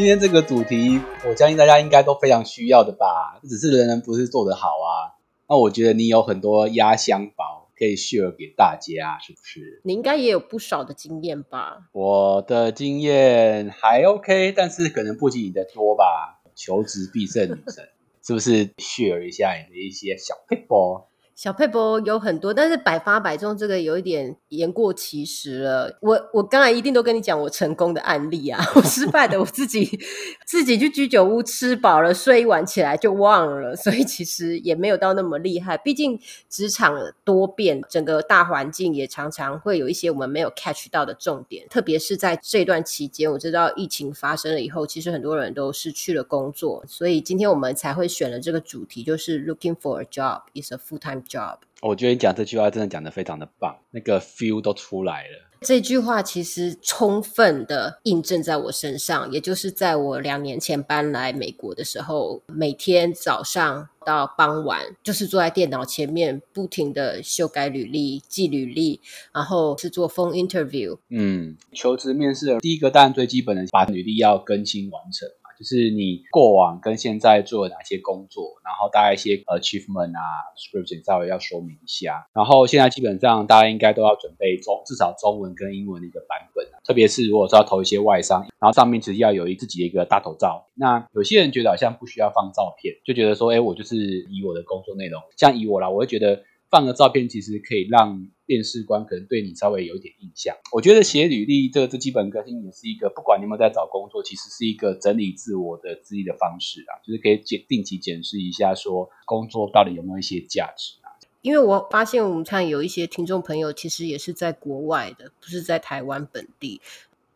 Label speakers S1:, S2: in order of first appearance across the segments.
S1: 今天这个主题，我相信大家应该都非常需要的吧？只是人人不是做得好啊。那我觉得你有很多压箱宝可以 share 给大家，是不是？
S2: 你应该也有不少的经验吧？
S1: 我的经验还 OK，但是可能不及你的多吧。求职必胜女神，是不是 share 一下你的一些小 paper？
S2: 小佩博有很多，但是百发百中，这个有一点言过其实了。我我刚才一定都跟你讲我成功的案例啊，我失败的我自己 自己去居酒屋吃饱了睡一晚起来就忘了，所以其实也没有到那么厉害。毕竟职场多变，整个大环境也常常会有一些我们没有 catch 到的重点，特别是在这段期间，我知道疫情发生了以后，其实很多人都失去了工作，所以今天我们才会选了这个主题，就是 looking for a job is a full time。job，
S1: 我觉得你讲这句话真的讲的非常的棒，那个 feel 都出来了。
S2: 这句话其实充分的印证在我身上，也就是在我两年前搬来美国的时候，每天早上到傍晚，就是坐在电脑前面，不停的修改履历、记履历，然后是做 phone interview。
S1: 嗯，求职面试的第一个当然最基本的，把履历要更新完成。就是你过往跟现在做了哪些工作，然后大概一些 achievement 啊，description 稍微要说明一下。然后现在基本上大家应该都要准备中至少中文跟英文的一个版本特别是如果是要投一些外商，然后上面其实要有一自己的一个大头照。那有些人觉得好像不需要放照片，就觉得说，哎，我就是以我的工作内容，像以我啦，我会觉得。放个照片其实可以让面试官可能对你稍微有一点印象。我觉得写履历这这基本更新也是一个，不管你有没有在找工作，其实是一个整理自我的自己的方式啊，就是可以检定期检视一下，说工作到底有没有一些价值啊。
S2: 因为我发现我们看有一些听众朋友其实也是在国外的，不是在台湾本地。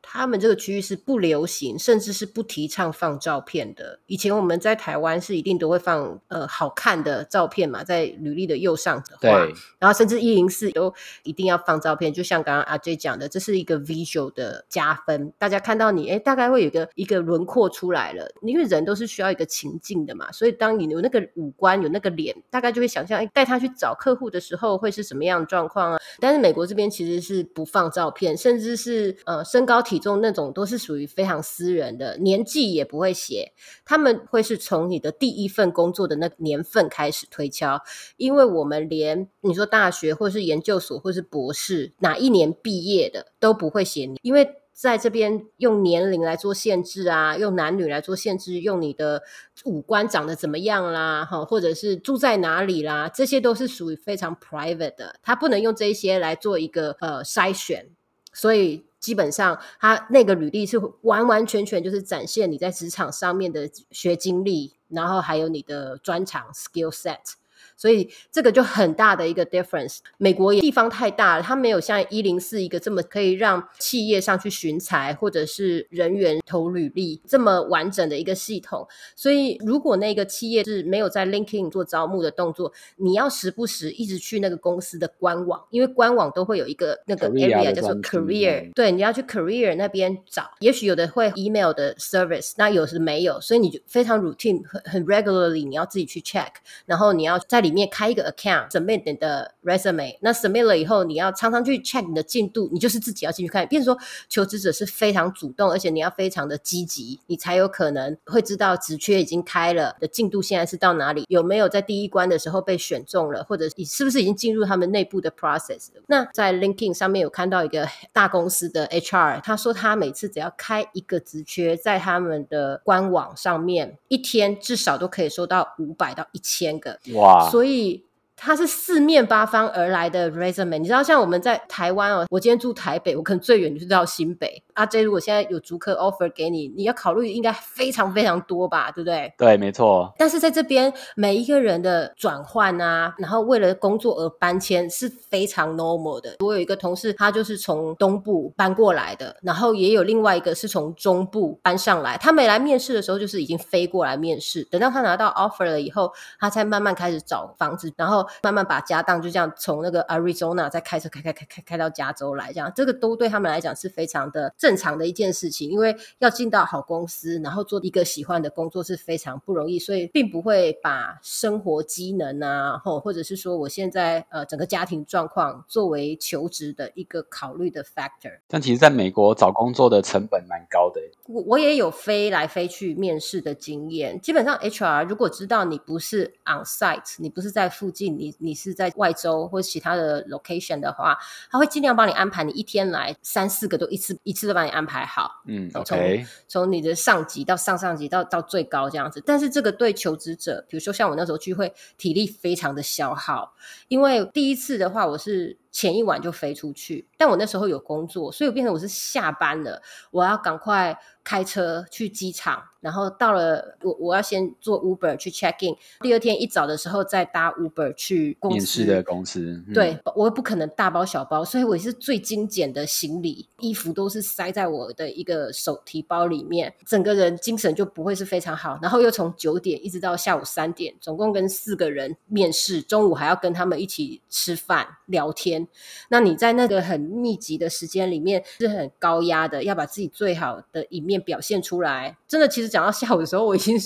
S2: 他们这个区域是不流行，甚至是不提倡放照片的。以前我们在台湾是一定都会放呃好看的照片嘛，在履历的右上的话，然后甚至一零四都一定要放照片。就像刚刚阿 J 讲的，这是一个 visual 的加分，大家看到你，哎，大概会有个一个轮廓出来了。因为人都是需要一个情境的嘛，所以当你有那个五官有那个脸，大概就会想象，哎，带他去找客户的时候会是什么样的状况啊？但是美国这边其实是不放照片，甚至是呃身高体。体重那种都是属于非常私人的，年纪也不会写，他们会是从你的第一份工作的那年份开始推敲，因为我们连你说大学或是研究所或是博士哪一年毕业的都不会写，因为在这边用年龄来做限制啊，用男女来做限制，用你的五官长得怎么样啦，哈，或者是住在哪里啦，这些都是属于非常 private 的，他不能用这些来做一个呃筛选，所以。基本上，他那个履历是完完全全就是展现你在职场上面的学经历，然后还有你的专长 skill set。所以这个就很大的一个 difference。美国也地方太大了，它没有像一零四一个这么可以让企业上去寻才或者是人员投履历这么完整的一个系统。所以如果那个企业是没有在 LinkedIn 做招募的动作，你要时不时一直去那个公司的官网，因为官网都会有一个那个 area 叫做 career，对，你要去 career 那边找。也许有的会 email 的 service，那有时没有，所以你就非常 routine 很很 regularly，你要自己去 check，然后你要在里面开一个 account，准备你的 resume。那 submit 了以后，你要常常去 check 你的进度，你就是自己要进去看。变成说，求职者是非常主动，而且你要非常的积极，你才有可能会知道职缺已经开了的进度现在是到哪里，有没有在第一关的时候被选中了，或者你是不是已经进入他们内部的 process。那在 LinkedIn 上面有看到一个大公司的 HR，他说他每次只要开一个职缺，在他们的官网上面，一天至少都可以收到五百到一千个哇。所以它是四面八方而来的 resume，你知道，像我们在台湾哦，我今天住台北，我可能最远就是到新北。阿 J，如果现在有租客 offer 给你，你要考虑应该非常非常多吧，对不对？
S1: 对，没错。
S2: 但是在这边，每一个人的转换啊，然后为了工作而搬迁是非常 normal 的。我有一个同事，他就是从东部搬过来的，然后也有另外一个是从中部搬上来。他没来面试的时候，就是已经飞过来面试。等到他拿到 offer 了以后，他才慢慢开始找房子，然后。后慢慢把家当就这样从那个 Arizona 再开车开开开开开到加州来，这样这个都对他们来讲是非常的正常的一件事情，因为要进到好公司，然后做一个喜欢的工作是非常不容易，所以并不会把生活机能啊，或或者是说我现在呃整个家庭状况作为求职的一个考虑的 factor。
S1: 但其实，在美国找工作的成本蛮高的。
S2: 我我也有飞来飞去面试的经验，基本上 HR 如果知道你不是 on site，你不是在附近，你你是在外州或者其他的 location 的话，他会尽量帮你安排，你一天来三四个都一次一次都帮你安排好。
S1: 嗯，OK，
S2: 从你的上级到上上级到到最高这样子，但是这个对求职者，比如说像我那时候聚会，体力非常的消耗，因为第一次的话我是前一晚就飞出去，但我那时候有工作，所以我变成我是下班了，我要赶快开车去机场，然后到了我我要先坐 Uber 去 check in，第二天一早的时候再搭 Uber 去公司
S1: 面试的公司，嗯
S2: 对，我又不可能大包小包，所以我是最精简的行李，衣服都是塞在我的一个手提包里面，整个人精神就不会是非常好。然后又从九点一直到下午三点，总共跟四个人面试，中午还要跟他们一起吃饭聊天。那你在那个很密集的时间里面是很高压的，要把自己最好的一面表现出来。真的，其实讲到下午的时候，我已经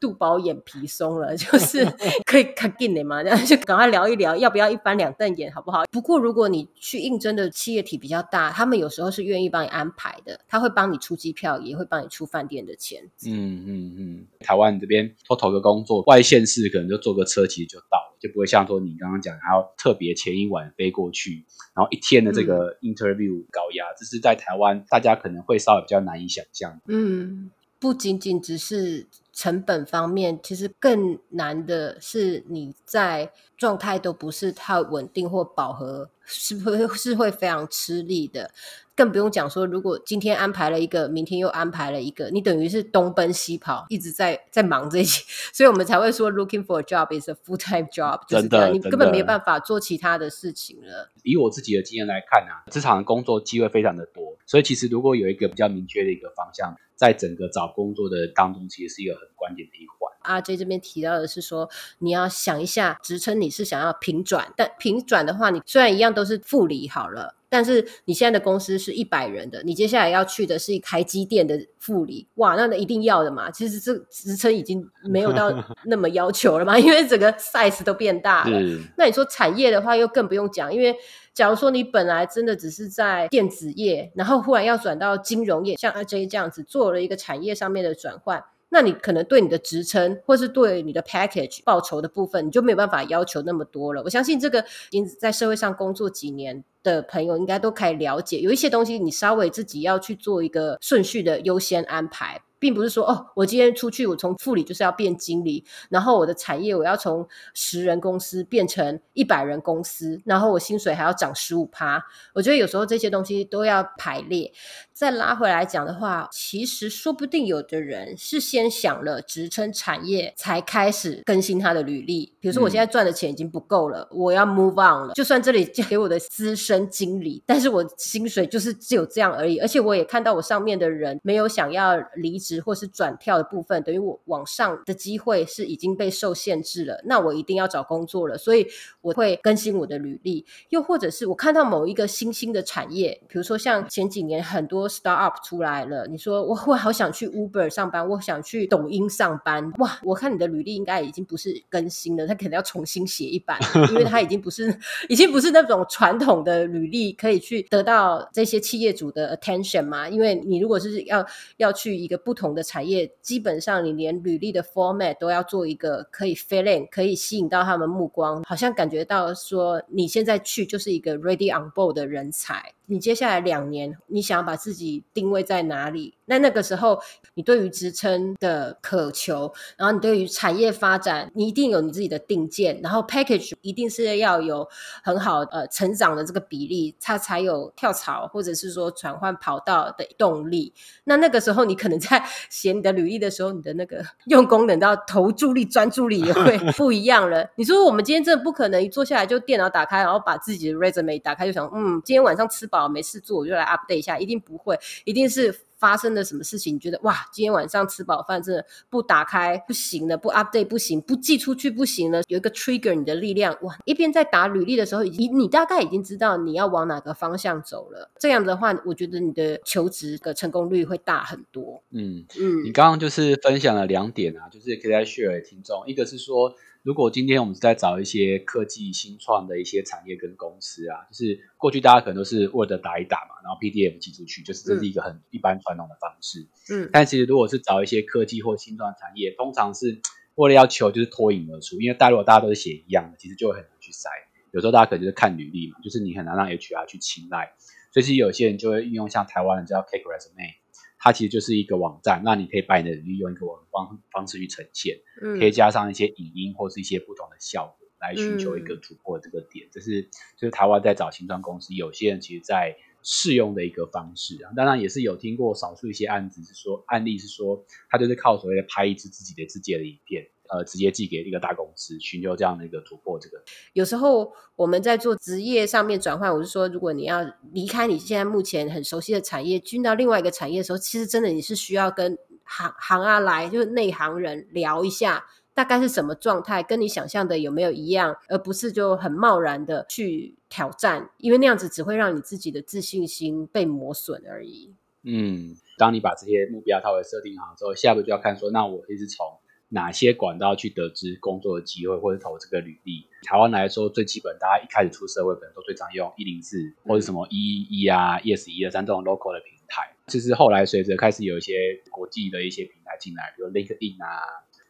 S2: 肚饱眼皮松了，就是可以看近的嘛，然后就赶快聊一聊，要不要一翻两瞪眼，好不好？不过如果你去应征的企业体比较大，他们有时候是愿意帮你安排的，他会帮你出机票，也会帮你出饭店的钱。
S1: 嗯嗯嗯，台湾这边偷投个工作，外县市可能就坐个车其实就到了，就不会像说你刚刚讲还要特别前一晚飞过去，然后一天的这个 interview 高压，这是在台湾大家可能会稍微比较难以想象。
S2: 嗯，不仅仅只是成本方面，其实更难的是你在状态都不是太稳定或饱和，是会是会非常吃力的。更不用讲说，如果今天安排了一个，明天又安排了一个，你等于是东奔西跑，一直在在忙这些，所以我们才会说，looking for a job is a full time job，就是
S1: 真的
S2: 你根本没有办法做其他的事情了。
S1: 以我自己的经验来看啊，职场的工作机会非常的多，所以其实如果有一个比较明确的一个方向，在整个找工作的当中，其实是一个很关键的一环。
S2: 阿 J 这边提到的是说，你要想一下，职称你是想要平转，但平转的话，你虽然一样都是副理好了，但是你现在的公司是一百人的，你接下来要去的是台积电的副理，哇，那那一定要的嘛。其实这职称已经没有到那么要求了嘛，因为整个 size 都变大了。那你说产业的话，又更不用讲，因为假如说你本来真的只是在电子业，然后忽然要转到金融业，像阿 J 这样子做了一个产业上面的转换。那你可能对你的职称，或是对你的 package 报酬的部分，你就没有办法要求那么多了。我相信这个已经在社会上工作几年的朋友，应该都可以了解。有一些东西，你稍微自己要去做一个顺序的优先安排。并不是说哦，我今天出去，我从副理就是要变经理，然后我的产业我要从十人公司变成一百人公司，然后我薪水还要涨十五趴。我觉得有时候这些东西都要排列。再拉回来讲的话，其实说不定有的人是先想了职称产业，才开始更新他的履历。比如说，我现在赚的钱已经不够了，我要 move on 了。就算这里给我的资深经理，但是我薪水就是只有这样而已。而且我也看到我上面的人没有想要离职或是转跳的部分，等于我往上的机会是已经被受限制了。那我一定要找工作了，所以我会更新我的履历。又或者是我看到某一个新兴的产业，比如说像前几年很多 startup 出来了，你说我我好想去 Uber 上班，我想去抖音上班，哇！我看你的履历应该已经不是更新了，他可能要重新写一版，因为他已经不是 已经不是那种传统的履历可以去得到这些企业主的 attention 嘛。因为你如果是要要去一个不同的产业，基本上你连履历的 format 都要做一个可以 fill in，可以吸引到他们目光，好像感觉到说你现在去就是一个 ready on board 的人才。你接下来两年，你想要把自己定位在哪里？那那个时候，你对于职称的渴求，然后你对于产业发展，你一定有你自己的定见，然后 package 一定是要有很好呃成长的这个比例，它才有跳槽或者是说转换跑道的动力。那那个时候，你可能在写你的履历的时候，你的那个 用功等到投注力、专注力也会 不一样了。你说我们今天真的不可能一坐下来就电脑打开，然后把自己的 resume 打开就想，嗯，今天晚上吃饱没事做，我就来 update 一下，一定不会，一定是发生了什么事情，你觉得哇，今天晚上吃饱饭真的不打开不行了，不 update 不行，不寄出去不行了，有一个 trigger 你的力量，哇，一边在打履历的时候，你你大概已经知道你要往哪个方向走了。这样的话，我觉得你的求职的成功率会大很多。
S1: 嗯嗯，你刚刚就是分享了两点啊，就是可以在 share 听众，一个是说。如果今天我们是在找一些科技新创的一些产业跟公司啊，就是过去大家可能都是 Word 打一打嘛，然后 PDF 寄出去，就是这是一个很一般传统的方式。嗯，但其实如果是找一些科技或新创产业，通常是为了要求就是脱颖而出，因为大如果大家都是写一样的，其实就会很难去筛。有时候大家可能就是看履历嘛，就是你很难让 HR 去青睐，所以其实有些人就会运用像台湾人叫 Cake Resume。它其实就是一个网站，那你可以把你的利用一个方方式去呈现，可以加上一些影音或是一些不同的效果来寻求一个突破这个点，这是就是台湾在找新创公司，有些人其实在试用的一个方式啊。当然也是有听过少数一些案子是说案例是说，他就是靠所谓的拍一支自己的自己的影片。呃，直接寄给一个大公司，寻求这样的一个突破。这个
S2: 有时候我们在做职业上面转换，我是说，如果你要离开你现在目前很熟悉的产业，进到另外一个产业的时候，其实真的你是需要跟行行啊来，就是内行人聊一下，大概是什么状态，跟你想象的有没有一样，而不是就很贸然的去挑战，因为那样子只会让你自己的自信心被磨损而已。
S1: 嗯，当你把这些目标稍微设定好之后，下一步就要看说，那我一直从。哪些管道去得知工作的机会，或者投这个履历？台湾来说，最基本，大家一开始出社会，可能都最常用一零四或者什么一一一啊、yes 一二三这种 local 的平台。其实后来随着开始有一些国际的一些平台进来，比如 LinkedIn 啊，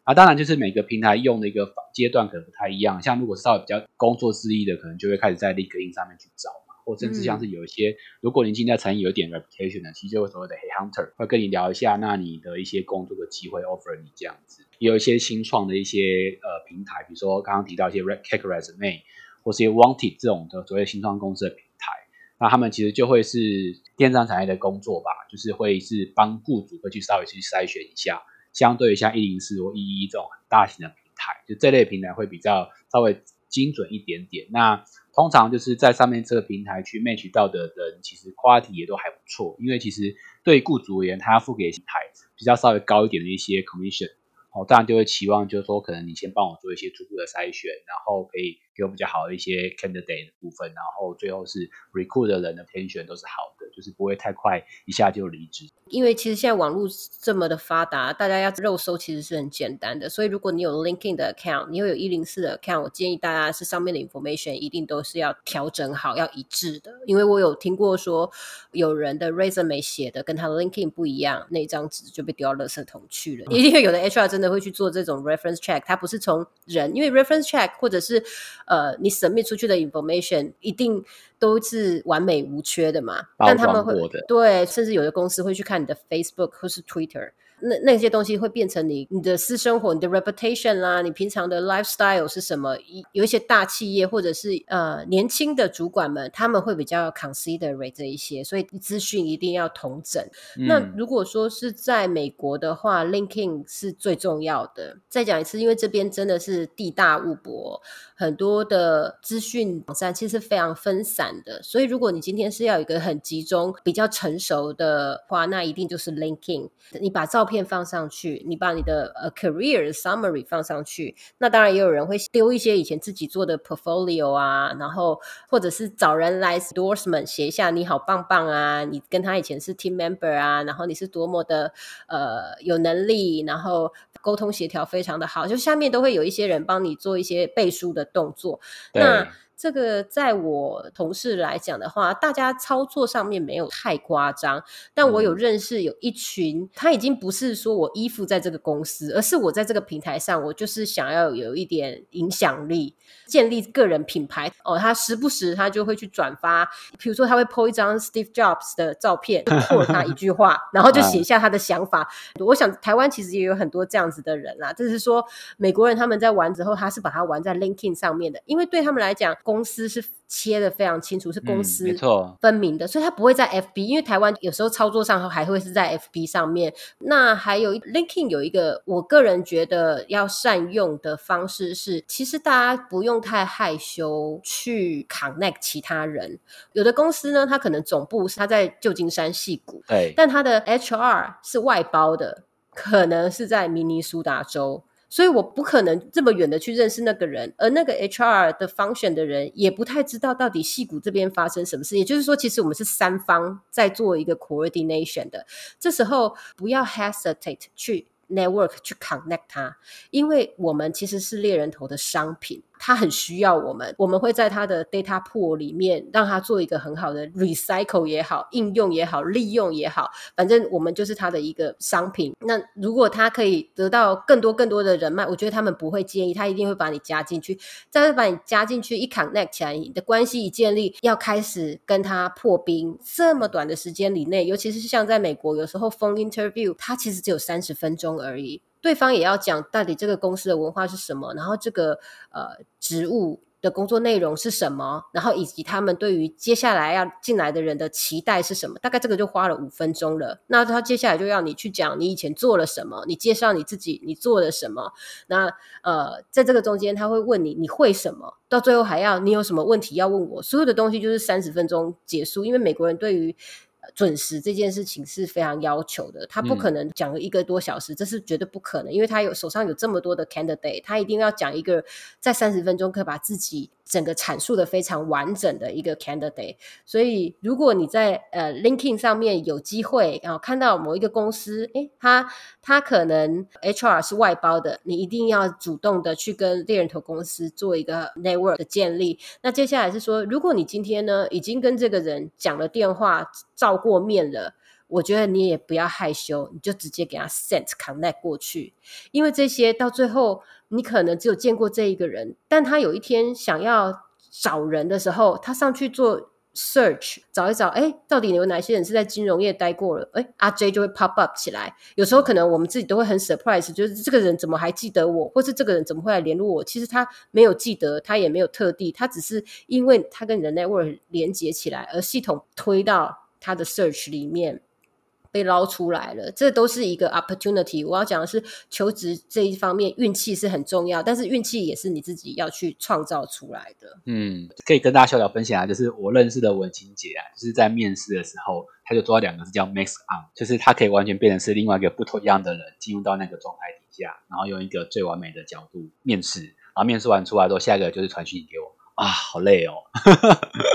S1: 啊，当然就是每个平台用的一个阶段可能不太一样。像如果是稍微比较工作之意的，可能就会开始在 LinkedIn 上面去找嘛。或甚至像是有一些，如果您现在产业有点 reputation 的，其实就会所谓的 head hunter 会跟你聊一下，那你的一些工作的机会 offer 你这样子。有一些新创的一些呃平台，比如说刚刚提到一些 cake resume 或是一些 wanted 这种的所谓新创公司的平台，那他们其实就会是电商产业的工作吧，就是会是帮雇主会去稍微去筛选一下，相对于像一零四或一一这种很大型的平台，就这类平台会比较稍微精准一点点。那通常就是在上面这个平台去 match 到的人，其实 quality 也都还不错，因为其实对雇主而言，他要付给平台比较稍微高一点的一些 commission。哦，当然就会期望，就是说，可能你先帮我做一些初步的筛选，然后可以给我比较好的一些 candidate 的部分，然后最后是 recruit 的人的天选都是好的，就是不会太快一下就离职。
S2: 因为其实现在网络这么的发达，大家要肉搜其实是很简单的，所以如果你有 LinkedIn 的 account，你又有一零四的 account，我建议大家是上面的 information 一定都是要调整好，要一致的。因为我有听过说，有人的 resume 写的跟他的 LinkedIn 不一样，那张纸就被丢到垃圾桶去了。因为有的 HR 真的。会去做这种 reference check，他不是从人，因为 reference check 或者是呃你 submit 出去的 information 一定都是完美无缺的嘛，但他们会对，甚至有的公司会去看你的 Facebook 或是 Twitter。那那些东西会变成你你的私生活，你的 reputation 啦，你平常的 lifestyle 是什么？一有一些大企业或者是呃年轻的主管们，他们会比较 considerate 这一些，所以资讯一定要同整。那如果说是在美国的话，linking 是最重要的。再讲一次，因为这边真的是地大物博。很多的资讯网站其实非常分散的，所以如果你今天是要有一个很集中、比较成熟的话，那一定就是 linking。你把照片放上去，你把你的呃 career summary 放上去，那当然也有人会丢一些以前自己做的 portfolio 啊，然后或者是找人来 endorsement 写一下你好棒棒啊，你跟他以前是 team member 啊，然后你是多么的呃有能力，然后沟通协调非常的好，就下面都会有一些人帮你做一些背书的。动作，那。这个在我同事来讲的话，大家操作上面没有太夸张，但我有认识有一群，他已经不是说我依附在这个公司，而是我在这个平台上，我就是想要有一点影响力，建立个人品牌。哦，他时不时他就会去转发，比如说他会 po 一张 Steve Jobs 的照片，或他一句话，然后就写下他的想法。我想台湾其实也有很多这样子的人啦，就是说美国人他们在玩之后，他是把它玩在 LinkedIn 上面的，因为对他们来讲。公司是切的非常清楚，是公司分明的，所以它不会在 FB，因为台湾有时候操作上还会是在 FB 上面。那还有 LinkedIn 有一个，我个人觉得要善用的方式是，其实大家不用太害羞去 connect 其他人。有的公司呢，它可能总部是它在旧金山戏谷，
S1: 对，
S2: 但它的 HR 是外包的，可能是在明尼苏达州。所以我不可能这么远的去认识那个人，而那个 HR 的 function 的人也不太知道到底戏谷这边发生什么事。也就是说，其实我们是三方在做一个 coordination 的。这时候不要 hesitate 去。Network 去 connect 他，因为我们其实是猎人头的商品，他很需要我们。我们会在他的 data pool 里面让他做一个很好的 recycle 也好，应用也好，利用也好，反正我们就是他的一个商品。那如果他可以得到更多更多的人脉，我觉得他们不会介意，他一定会把你加进去。再把你加进去，一 connect 起来，你的关系一建立，要开始跟他破冰。这么短的时间里内，尤其是像在美国，有时候 phone interview，它其实只有三十分钟。而已，对方也要讲到底这个公司的文化是什么，然后这个呃职务的工作内容是什么，然后以及他们对于接下来要进来的人的期待是什么，大概这个就花了五分钟了。那他接下来就要你去讲你以前做了什么，你介绍你自己，你做了什么。那呃，在这个中间他会问你你会什么，到最后还要你有什么问题要问我，所有的东西就是三十分钟结束，因为美国人对于。准时这件事情是非常要求的，他不可能讲了一个多小时，这是绝对不可能，因为他有手上有这么多的 candidate，他一定要讲一个在三十分钟可以把自己。整个阐述的非常完整的一个 candidate，所以如果你在呃 LinkedIn 上面有机会然后看到某一个公司，诶，他他可能 HR 是外包的，你一定要主动的去跟猎人头公司做一个 network 的建立。那接下来是说，如果你今天呢已经跟这个人讲了电话、照过面了，我觉得你也不要害羞，你就直接给他 send connect 过去，因为这些到最后。你可能只有见过这一个人，但他有一天想要找人的时候，他上去做 search 找一找，哎，到底有哪些人是在金融业待过了？哎，阿 J 就会 pop up 起来。有时候可能我们自己都会很 surprise，就是这个人怎么还记得我，或是这个人怎么会来联络我？其实他没有记得，他也没有特地，他只是因为他跟你的 network 连接起来，而系统推到他的 search 里面。被捞出来了，这都是一个 opportunity。我要讲的是求职这一方面，运气是很重要，但是运气也是你自己要去创造出来的。
S1: 嗯，可以跟大家小小分享啊，就是我认识的文清姐啊，就是在面试的时候，她就做到两个字叫 mix on，就是她可以完全变成是另外一个不同样的人，进入到那个状态底下，然后用一个最完美的角度面试，然后面试完出来之后，下一个就是传讯给我。啊，好累哦！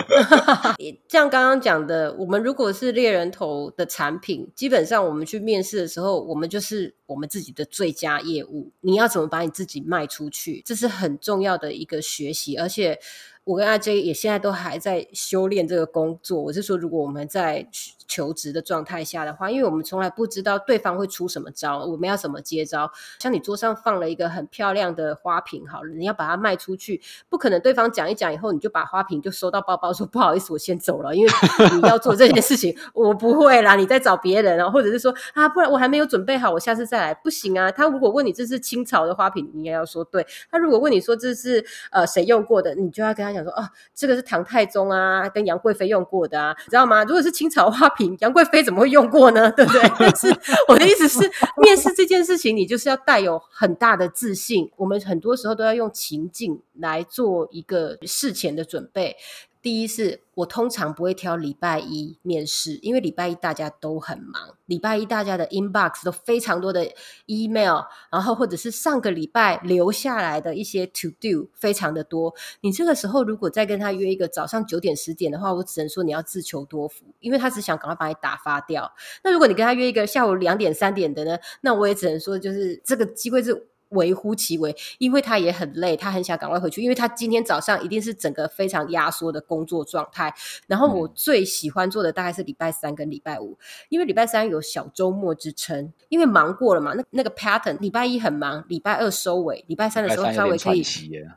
S2: 像刚刚讲的，我们如果是猎人头的产品，基本上我们去面试的时候，我们就是我们自己的最佳业务。你要怎么把你自己卖出去，这是很重要的一个学习，而且。我跟阿 J 也现在都还在修炼这个工作。我是说，如果我们在求职的状态下的话，因为我们从来不知道对方会出什么招，我们要怎么接招？像你桌上放了一个很漂亮的花瓶，好了，你要把它卖出去，不可能对方讲一讲以后，你就把花瓶就收到包包，说不好意思，我先走了，因为你要做这件事情，我不会啦，你再找别人啊，或者是说啊，不然我还没有准备好，我下次再来，不行啊。他如果问你这是清朝的花瓶，你也要说对。他如果问你说这是呃谁用过的，你就要跟他。讲说哦，这个是唐太宗啊，跟杨贵妃用过的啊，知道吗？如果是清朝花瓶，杨贵妃怎么会用过呢？对不对？但是我的意思是，面试这件事情，你就是要带有很大的自信。我们很多时候都要用情境来做一个事前的准备。第一是我通常不会挑礼拜一面试，因为礼拜一大家都很忙，礼拜一大家的 inbox 都非常多的 email，然后或者是上个礼拜留下来的一些 to do 非常的多。你这个时候如果再跟他约一个早上九点十点的话，我只能说你要自求多福，因为他只想赶快把你打发掉。那如果你跟他约一个下午两点三点的呢，那我也只能说就是这个机会是。微乎其微，因为他也很累，他很想赶快回去，因为他今天早上一定是整个非常压缩的工作状态。然后我最喜欢做的大概是礼拜三跟礼拜五，因为礼拜三有小周末之称，因为忙过了嘛。那那个 pattern，礼拜一很忙，礼拜二收尾，礼拜三的时候稍微可以。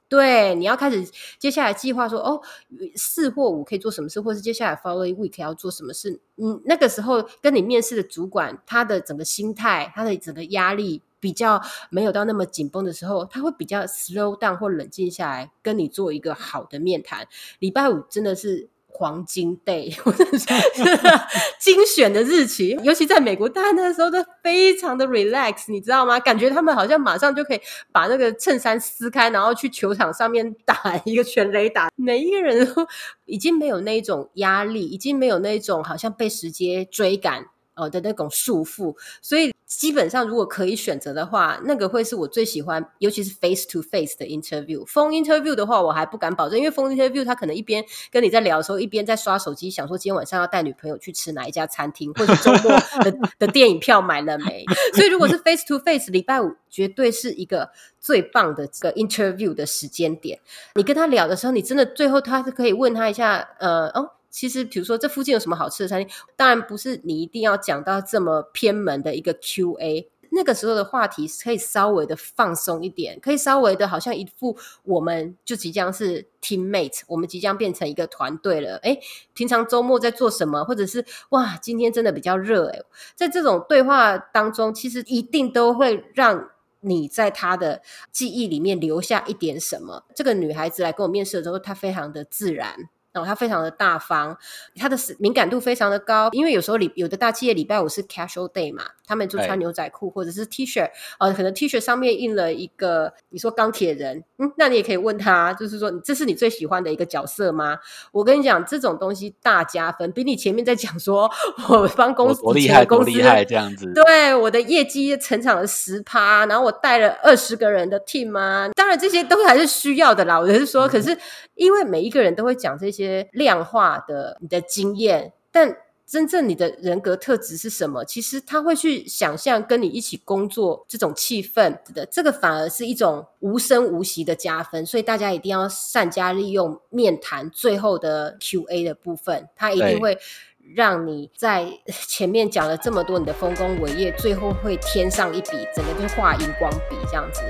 S2: 对，你要开始接下来计划说，哦，四或五可以做什么事，或是接下来 follow week 要做什么事。嗯，那个时候跟你面试的主管，他的整个心态，他的整个压力。比较没有到那么紧绷的时候，他会比较 slow down 或冷静下来，跟你做一个好的面谈。礼拜五真的是。黄金 day，精选的日期，尤其在美国，大家那时候都非常的 relax，你知道吗？感觉他们好像马上就可以把那个衬衫撕开，然后去球场上面打一个全垒打。每一个人都已经没有那种压力，已经没有那种好像被时间追赶。呃的那种束缚，所以基本上如果可以选择的话，那个会是我最喜欢，尤其是 face to face 的 interview。phone interview 的话，我还不敢保证，因为 phone interview 他可能一边跟你在聊的时候，一边在刷手机，想说今天晚上要带女朋友去吃哪一家餐厅，或者周末的的电影票买了没。所以如果是 face to face，礼拜五绝对是一个最棒的这个 interview 的时间点。你跟他聊的时候，你真的最后他是可以问他一下，呃，哦。其实，比如说这附近有什么好吃的餐厅，当然不是你一定要讲到这么偏门的一个 Q&A。那个时候的话题可以稍微的放松一点，可以稍微的好像一副我们就即将是 teammate，我们即将变成一个团队了。哎，平常周末在做什么？或者是哇，今天真的比较热哎，在这种对话当中，其实一定都会让你在他的记忆里面留下一点什么。这个女孩子来跟我面试的时候，她非常的自然。然后他非常的大方，他的敏感度非常的高，因为有时候礼有的大企业礼拜五是 casual day 嘛，他们就穿牛仔裤或者是 T 恤，呃，可能 T 恤上面印了一个你说钢铁人，嗯，那你也可以问他，就是说这是你最喜欢的一个角色吗？我跟你讲，这种东西大加分，比你前面在讲说我帮公司
S1: 多厉害多厉害这样子，
S2: 对我的业绩成长了十趴，然后我带了二十个人的 team 啊，当然这些都还是需要的啦，我是说，可是因为每一个人都会讲这些。些量化的你的经验，但真正你的人格特质是什么？其实他会去想象跟你一起工作这种气氛的，这个反而是一种无声无息的加分。所以大家一定要善加利用面谈最后的 Q&A 的部分，他一定会让你在前面讲了这么多你的丰功伟业，最后会添上一笔，整个就是画荧光笔这样子。